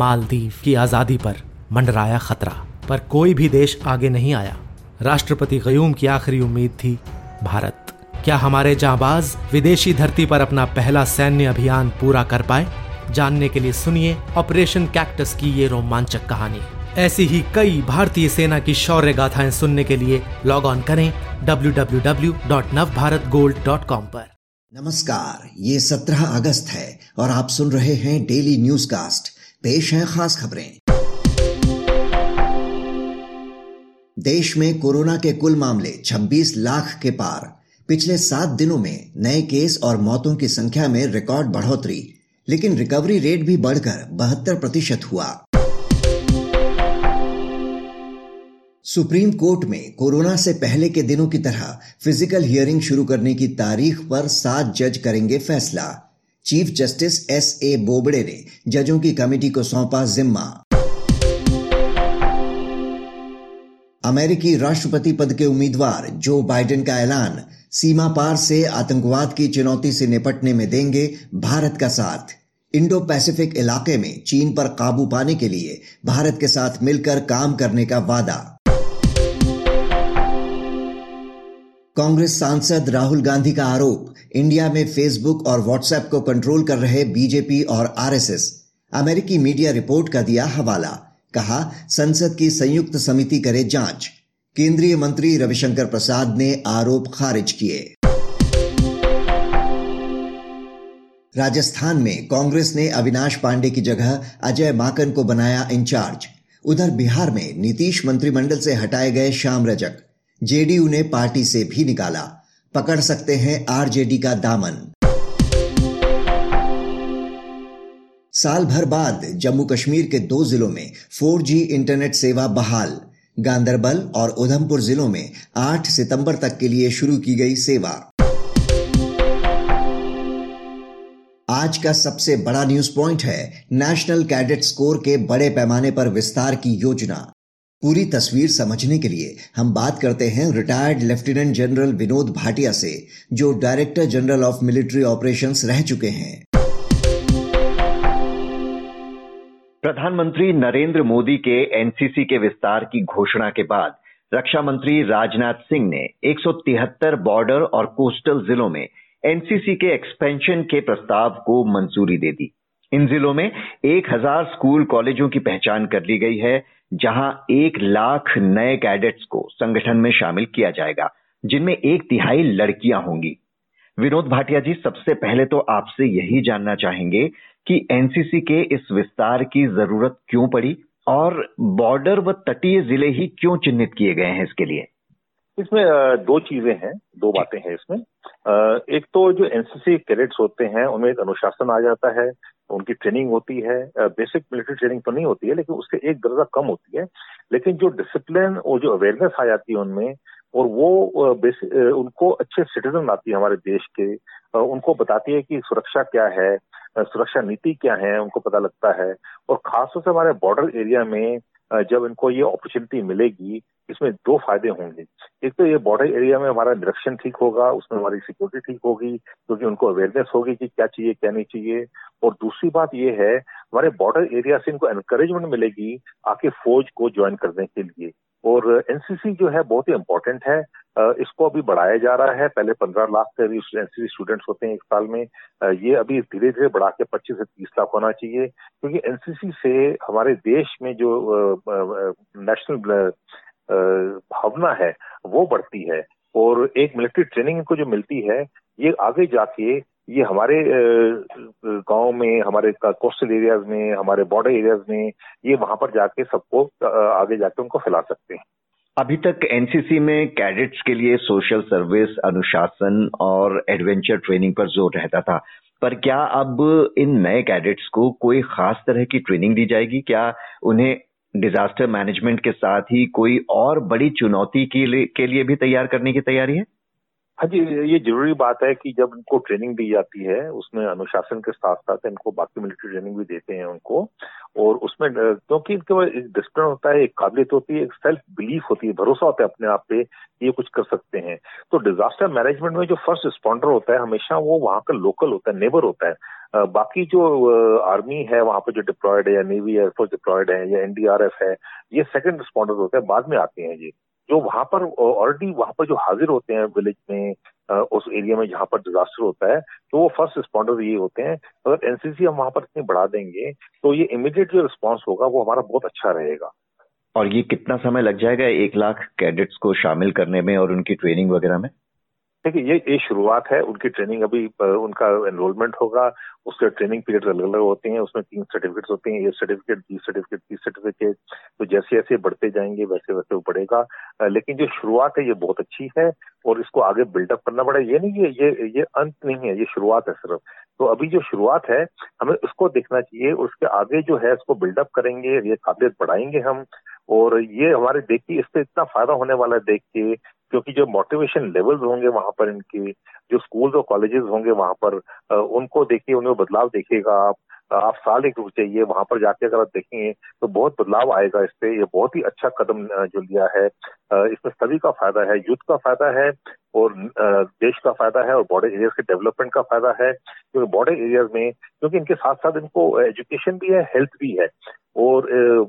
मालदीव की आज़ादी पर मंडराया खतरा। पर कोई भी देश आगे नहीं आया। राष्ट्रपति कयूम की आखिरी उम्मीद थी भारत। क्या हमारे जाबाज विदेशी धरती पर अपना पहला सैन्य अभियान पूरा कर पाए? जानने के लिए सुनिए ऑपरेशन कैक्टस की ये रोमांचक कहानी। ऐसी ही कई भारतीय सेना की शौर्य गाथाएँ सुनने के लिए लॉग ऑन करें www.navbharatgold.com पर। नमस्कार, ये 17 अगस्त है और आप सुन रहे हैं डेली न्यूज़ कास्ट पेश है खास खबरें। देश में कोरोना के कुल मामले 26 लाख के पार। पिछले सात दिनों में नए केस और मौतों की संख्या में रिकॉर्ड बढ़ोतरी, लेकिन रिकवरी रेट भी बढ़कर बहत्तर प्रतिशत हुआ। सुप्रीम कोर्ट में कोरोना से पहले के दिनों की तरह फ़िज़िकल हियरिंग शुरू करने की तारीख पर सात जज करेंगे फैसला। Chief justice S A Bobde ने जजों की कमेटी को सौंपा जिम्मा। अमेरिकी राष्ट्रपति पद के उम्मीदवार जो बाइडेन का ऐलान सीमा पार से आतंकवाद की चुनौती से निपटने में देंगे भारत का साथ। इंडो पैसिफिक इलाके में चीन पर काबू पाने के लिए भारत के साथ मिलकर काम करने का वादा। कांग्रेस सांसद राहुल गांधी का आरोप, इंडिया में फेसबुक और व्हाट्सएप को कंट्रोल कर रहे बीजेपी और आरएसएस अमेरिकी मीडिया रिपोर्ट का दिया हवाला, कहा, संसद की संयुक्त समिति करे जाँच। केंद्रीय मंत्री रविशंकर प्रसाद ने आरोप खारिज किए। राजस्थान में कांग्रेस ने अविनाश पांडे की जगह अजय माकन को बनाया इंचार्ज। उधर बिहार में नीतीश मंत्रिमंडल से हटाए गए श्याम रजक। जेडीयू ने पार्टी से भी निकाला। पकड़ सकते हैं आरजेडी का दामन। साल भर बाद जम्मू कश्मीर के दो जिलों में 4G इंटरनेट सेवा बहाल। गांधरबल और उधमपुर जिलों में 8 सितंबर तक के लिए शुरू की गई सेवा। आज का सबसे बड़ा न्यूज़ पॉइंट है नेशनल कैडेट स्कोर के बड़े पैमाने पर विस्तार की योजना। पूरी तस्वीर समझने के लिए हम बात करते हैं retired lieutenant general Vinod Bhatia से, जो director general of military operations रह चुके हैं। प्रधानमंत्री नरेंद्र मोदी के एनसीसी के विस्तार की घोषणा के बाद रक्षा मंत्री राजनाथ सिंह ने 173 बॉर्डर और कोस्टल जिलों में एनसीसी के एक्सपेंशन के प्रस्ताव को मंजूरी दे दी। इन जिलों में 1000 स्कूल कॉलेजों की पहचान कर ली गई है। जहाँ एक लाख नए कैडेट्स को संगठन में शामिल किया जाएगा, जिनमें एक तिहाई लड़कियाँ होंगी। विनोद भाटिया जी, सबसे पहले तो आपसे यही जानना चाहेंगे कि एनसीसी के इस विस्तार की ज़रूरत क्यों पड़ी और बॉर्डर व तटीय ज़िले ही क्यों चिन्हित किए गए हैं इसके लिए। इसमें दो चीज़ें हैं दो बातें हैं इसमें। एक तो जो एनसीसी कैडेट्स होते हैं उनमें एक अनुशासन आ जाता है उनकी ट्रेनिंग होती है। बेसिक मिलिट्री ट्रेनिंग तो नहीं होती है लेकिन उससे एक दर्जा कम होती है। लेकिन जो डिसिप्लिन और जो अवेयरनेस आ जाती है उनमें और वो बेसिक उनको अच्छे सिटीजन बनाती है हमारे देश के। उनको बताती है कि सुरक्षा क्या है सुरक्षा नीति क्या है उनको पता लगता है। और खासतौर से हमारे बॉर्डर एरिया में जब इनको ये अपॉर्चुनिटी मिलेगी इसमें दो फ़ायदे होंगे। एक तो ये बॉर्डर एरिया में हमारा निरीक्षण ठीक होगा, उसमें हमारी सिक्योरिटी ठीक होगी, क्योंकि उनको अवेयरनेस होगी कि क्या चाहिए, क्या नहीं चाहिए। और दूसरी बात ये है, हमारे बॉर्डर एरिया से इनको एनकरेजमेंट मिलेगी आके फौज को ज्वाइन करने के लिए। और एनसीसी जो है बहुत ही इंपॉर्टेंट है। इसको अभी बढ़ाया जा रहा है। पहले पंद्रह लाख के एनसीसी स्टूडेंट्स होते हैं एक साल में। ये अभी धीरे धीरे बढ़ा के पच्चीस से तीस लाख होना चाहिए। क्योंकि एनसीसी से हमारे देश में जो नेशनल भावना है, वो बढ़ती है और एक मिलिट्री ट्रेनिंग को जो मिलती है, ये आगे जाके ये हमारे गाँव में, हमारे कोस्टल एरियाज़ में, हमारे बॉर्डर एरियाज़ में, ये वहाँ पर जाके सबको आगे जाके उनको फैला सकते हैं। अभी तक एनसीसी में कैडेट्स के लिए सोशल सर्विस अनुशासन और एडवेंचर ट्रेनिंग पर ज़ोर रहता था। पर क्या अब इन नए कैडेट्स को कोई खास तरह की ट्रेनिंग दी जाएगी? क्या उन्हें डिजास्टर मैनेजमेंट के साथ ही कोई और बड़ी चुनौती के लिए के लिए भी तैयार करने की तैयारी है? हाँ जी, ये ज़रूरी बात है कि जब इनको ट्रेनिंग दी जाती है, उसमें अनुशासन के साथ साथ इनको बाकी मिलिट्री ट्रेनिंग भी देते हैं उनको। और उसमें, क्योंकि इनके पास एक डिसिप्लिन होता है, एक काबिलियत होती है, एक सेल्फ बिलीफ होती है, भरोसा होता है अपने आप पे ये कुछ कर सकते हैं। तो डिजास्टर मैनेजमेंट में जो फ़र्स्ट रिस्पॉन्डर होता है, हमेशा वो वहाँ का लोकल होता है नेबर होता है। बाकी जो आर्मी है, वहाँ पर जो डिप्लॉयड है, या नेवी एयरफोर्स डिप्लॉयड है, या एनडीआरएफ है, ये सेकंड रिस्पॉन्डर्स होते हैं, बाद में आते हैं ये जो वहाँ पर ऑलरेडी वहाँ पर जो हाजिर होते हैं विलेज में उस एरिया में जहाँ पर डिजास्टर होता है तो वो फ़र्स्ट रिस्पॉन्डर ये होते हैं। अगर एनसीसी हम वहाँ पर इतनी बढ़ा देंगे तो ये इमीडिएट जो रिस्पॉन्स होगा, वो हमारा बहुत अच्छा रहेगा। और ये कितना समय लग जाएगा एक लाख कैडेट्स को शामिल करने में और उनकी ट्रेनिंग वगैरह में? देखिए, ये ये शुरुआत है, उनकी ट्रेनिंग अभी उनका एनरोलमेंट होगा, उसके ट्रेनिंग पीरियड अलग अलग होते हैं, उसमें तीन सर्टिफिकेट होते हैं A certificate B certificate C certificate तो जैसे जैसे बढ़ते जाएँगे वैसे वैसे वो बढ़ेगा लेकिन जो शुरुआत है, ये बहुत अच्छी है, और इसको आगे बिल्डअप करना पड़ा ये नहीं ये ये ये अंत नहीं है, ये शुरुआत है सिर्फ़। तो अभी जो शुरुआत है, हमें उसको देखना चाहिए उसके आगे जो है, उसको बिल्डअप करेंगे, ये काबिलियत बढ़ाएँगे हम और ये हमारे देख के इससे इतना फ़ायदा होने वाला है देख के, क्योंकि जो मोटिवेशन लेवल्स होंगे वहाँ पर इनके, जो स्कूल्स और कॉलेजेस होंगे वहाँ पर उनको देखिए उनमें बदलाव देखिएगा आप। आप साल एक रुक जाइए, वहाँ पर जाके अगर आप देखेंगे तो बहुत बदलाव आएगा इससे ये बहुत ही अच्छा कदम जो लिया है। इसमें सभी का फ़ायदा है यूथ का फ़ायदा है और देश का फ़ायदा है और बॉर्डर एरियाज़ के डेवलपमेंट का फ़ायदा है। क्योंकि बॉर्डर एरियाज़ में, क्योंकि इनके साथ साथ इनको एजुकेशन भी है हेल्थ भी है। और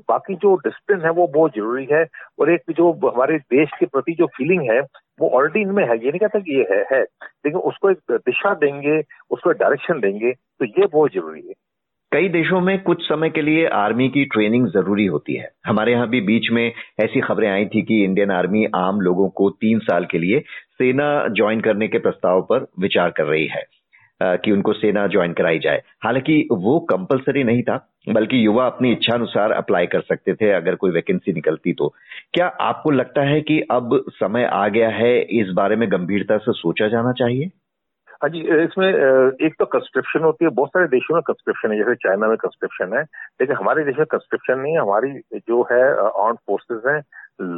बाकी जो डिसिप्लिन है, वो बहुत ज़रूरी है। और एक जो हमारे देश के प्रति जो फीलिंग है, वो ऑलरेडी इनमें है। ये नहीं कहता कि ये है है। लेकिन उसको एक दिशा देंगे, उसको डायरेक्शन देंगे तो ये बहुत ज़रूरी है। कई देशों में कुछ समय के लिए आर्मी की ट्रेनिंग ज़रूरी होती है। हमारे यहाँ भी बीच में ऐसी खबरें आई थी कि इंडियन आर्मी आम लोगों को तीन साल के लिए सेना ज्वाइन करने के प्रस्ताव पर विचार कर रही है कि उनको सेना ज्वाइन कराई जाए। हालाँकि वो कंपलसरी नहीं था, बल्कि युवा अपनी इच्छा अनुसार अप्लाई कर सकते थे अगर कोई वैकेंसी निकलती तो। क्या आपको लगता है कि अब समय आ गया है इस बारे में गंभीरता से सोचा जाना चाहिए? हाँ जी इसमें एक तो कंस्क्रिप्शन होती है, बहुत सारे देशों में कंस्क्रिप्शन है, जैसे चाइना में कंस्क्रिप्शन है, लेकिन हमारे देश में कंस्क्रिप्शन नहीं है, हमारी जो है आर्म फोर्सेज है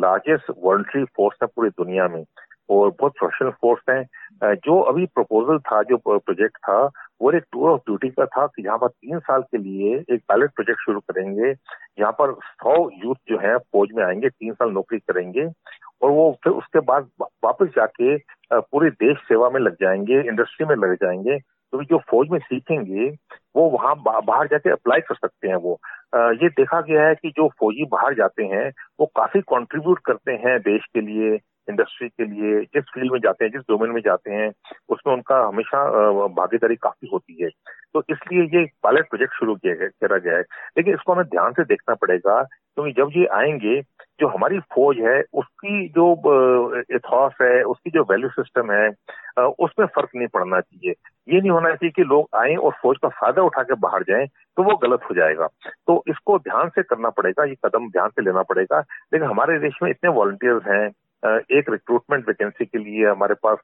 लार्जेस्ट वॉल्ट्री फोर्स है पूरी दुनिया में, और बहुत प्रोफेशनल फोर्स है जो अभी प्रपोजल था, जो प्रोजेक्ट था, वो एक टूर ऑफ़ ड्यूटी का था, कि यहाँ पर तीन साल के लिए एक पायलट प्रोजेक्ट शुरू करेंगे यहाँ पर सौ यूथ जो है, फौज में आएँगे, तीन साल नौकरी करेंगे और वो फिर उसके बाद वापस जाके पूरे देश सेवा में लग जाएँगे इंडस्ट्री में लग जाएँगे। तो जो फौज में सीखेंगे, वो वहाँ बाहर जाके अप्लाई कर सकते हैं वो। ये देखा गया है कि जो फौजी बाहर जाते हैं, वो काफ़ी कंट्रीब्यूट करते हैं देश के लिए इंडस्ट्री के लिए, जिस फ़ील्ड में जाते हैं, जिस डोमेन में जाते हैं, उसमें उनका हमेशा भागीदारी काफ़ी होती है। तो इसलिए ये पायलट प्रोजेक्ट शुरू किया गया गया है। लेकिन इसको हमें ध्यान से देखना पड़ेगा, क्योंकि जब ये आएँगे जो हमारी फौज है, उसकी जो इतिहास है, उसकी जो वैल्यू सिस्टम है उसमें फ़र्क नहीं पड़ना चाहिए। ये नहीं होना चाहिए कि लोग आए और फौज का फ़ायदा उठा के बाहर जाएँ तो वो गलत हो जाएगा। तो इसको ध्यान से करना पड़ेगा, ये कदम ध्यान से लेना पड़ेगा। लेकिन हमारे देश में इतने वॉलंटियर्स हैं एक रिक्रूटमेंट वैकेंसी के लिए हमारे पास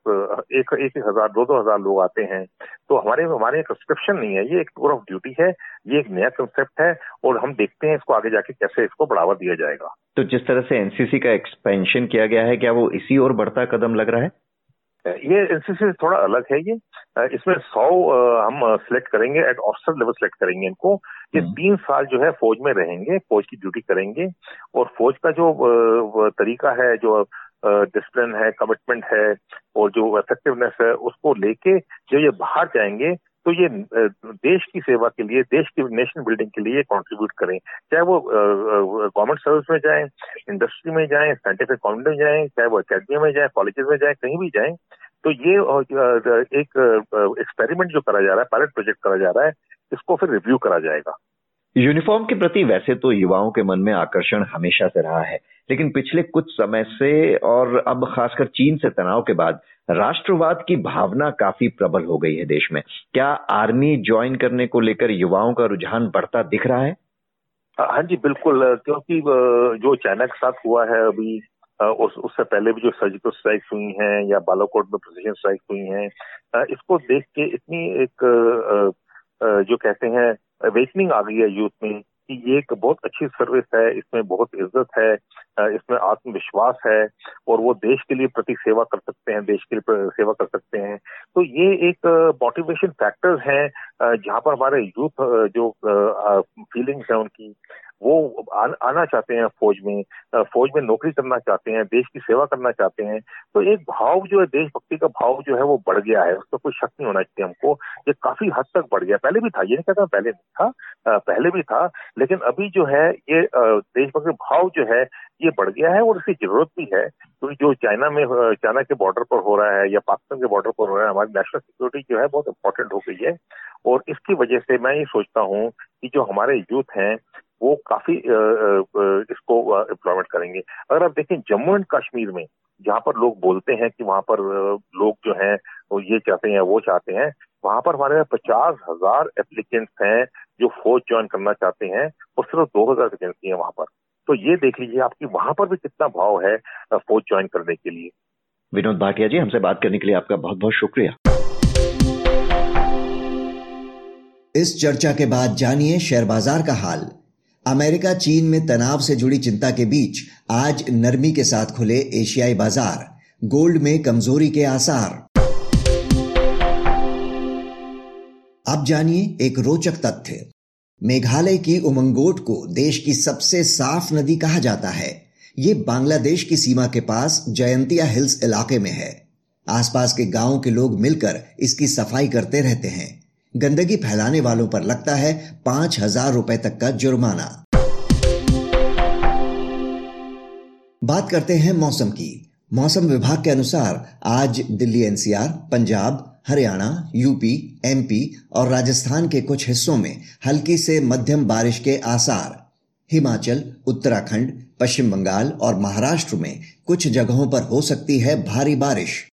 एक एक हज़ार दो दो हज़ार लोग आते हैं। तो हमारे हमारे सब्सक्रिप्शन नहीं है। ये एक टूर ऑफ़ ड्यूटी है। ये एक नया कंसेप्ट है और हम देखते हैं इसको आगे जाके कैसे इसको बढ़ावा दिया जाएगा। तो जिस तरह से एनसीसी का एक्सपेंशन किया गया है क्या वो इसी और बढ़ता कदम लग रहा है? ये एनसीसी से थोड़ा अलग है ये। इसमें सौ हम सिलेक्ट करेंगे एट ऑफिसर लेवल सिलेक्ट करेंगे इनको। ये हम्म। तीन साल जो है फौज में रहेंगे फौज की ड्यूटी करेंगे। और फौज का जो तरीका है जो डिसिप्लिन है कमिटमेंट है, और जो इफेक्टिवनेस है, उसको लेके जो ये बाहर जाएँगे तो ये देश की सेवा के लिए, देश की नेशन बिल्डिंग के लिए कंट्रीब्यूट करें। चाहे वो गवर्नमेंट सर्विस में जाएँ इंडस्ट्री में जाएँ साइंटिफिक कॉलेज में जाएँ, चाहे वो अकेडमी में जाएँ कॉलेजेस में जाएँ, कहीं भी जाएँ तो ये एक एक्सपेरिमेंट जो करा जा रहा है पायलट प्रोजेक्ट करा जा रहा है, इसको फिर रिव्यू करा जाएगा। यूनिफॉर्म के प्रति वैसे तो युवाओं के मन में आकर्षण हमेशा से रहा है। लेकिन पिछले कुछ समय से और अब खासकर चीन से तनाव के बाद राष्ट्रवाद की भावना काफ़ी प्रबल हो गई है देश में। क्या आर्मी ज्वाइन करने को लेकर युवाओं का रुझान बढ़ता दिख रहा है? हाँ जी, बिल्कुल, क्योंकि जो चाइना के साथ हुआ है अभी उस, उससे पहले भी जो सर्जिकल स्ट्राइक हुई हैं या बालाकोट में प्रोसिजन स्ट्राइक हुई हैं इसको देख के इतनी एक जो कहते हैं अवेकनिंग आ गई है यूथ में। कि ये एक बहुत अच्छी सर्विस है, इसमें बहुत इज़्ज़त है इसमें आत्मविश्वास है और वो देश के लिए प्रति सेवा कर सकते हैं, देश के लिए सेवा कर सकते हैं। तो ये एक मोटिवेशन फैक्टर्स हैं जहाँ पर हमारे यूथ जो फीलिंग्स हैं उनकी। वो आना चाहते हैं फौज में फौज में नौकरी करना चाहते हैं, देश की सेवा करना चाहते हैं तो एक भाव जो है, देशभक्ति का भाव जो है, वो बढ़ गया है। उसका कोई शक नहीं होना चाहिए हमको। ये काफ़ी हद तक बढ़ गया। पहले भी था, ये नहीं कहता पहले नहीं था पहले भी था, लेकिन अभी जो है, ये देशभक्ति भाव जो है, ये बढ़ गया है और इसकी ज़रूरत भी है। क्योंकि तो जो चाइना में चाइना के बॉर्डर पर हो रहा है या पाकिस्तान के बॉर्डर पर हो रहा है, हमारी नेशनल सिक्योरिटी जो है, बहुत इंपॉर्टेंट हो गई है। और इसकी वजह से मैं ये सोचता हूँ कि जो हमारे यूथ हैं वो काफ़ी इसको एम्प्लॉयमेंट करेंगे। अगर आप देखें जम्मू एंड कश्मीर में जहाँ पर लोग बोलते हैं कि वहाँ पर लोग जो हैं वो ये चाहते हैं वो चाहते हैं वहाँ पर हमारे पचास हज़ार एप्लीकेंट्स हैं जो फौज ज्वाइन करना चाहते हैं और सिर्फ़ दो हज़ार वैकेंसी है वहाँ पर। तो ये देख लीजिए आपकी वहाँ पर भी कितना भाव है फौज ज्वाइन करने के लिए। विनोद भाटिया जी हमसे बात करने के लिए आपका बहुत बहुत शुक्रिया। इस चर्चा के बाद जानिए शेयर बाज़ार का हाल। अमेरिका, चीन में तनाव से जुड़ी चिंता के बीच आज नरमी के साथ खुले एशियाई बाज़ार। गोल्ड में कमज़ोरी के आसार। अब जानिए एक रोचक तथ्य। मेघालय की उमंगोट को देश की सबसे साफ़ नदी कहा जाता है। ये बांग्लादेश की सीमा के पास जयंतिया हिल्स इलाके में है। आसपास के गाँवों के लोग मिलकर इसकी सफ़ाई करते रहते हैं। गंदगी फैलाने वालों पर लगता है पाँच हज़ार रुपए तक का जुर्माना। बात करते हैं मौसम की। मौसम विभाग के अनुसार आज Delhi NCR, Punjab, Haryana, UP, MP और राजस्थान के कुछ हिस्सों में हल्की से मध्यम बारिश के आसार। हिमाचल, उत्तराखंड, पश्चिम बंगाल और महाराष्ट्र में कुछ जगहों पर हो सकती है भारी बारिश।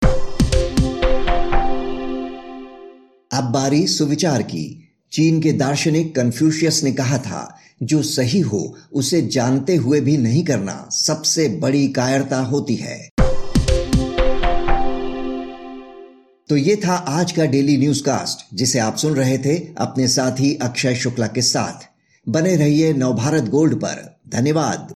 अब बारी सुविचार की। चीन के दार्शनिक कन्फ्यूशियस ने कहा था, जो सही हो, उसे जानते हुए भी नहीं करना सबसे बड़ी कायरता होती है। तो ये था आज का डेली न्यूज़ कास्ट जिसे आप सुन रहे थे अपने साथी अक्षय शुक्ला के साथ। बने रहिए नवभारत गोल्ड पर। धन्यवाद।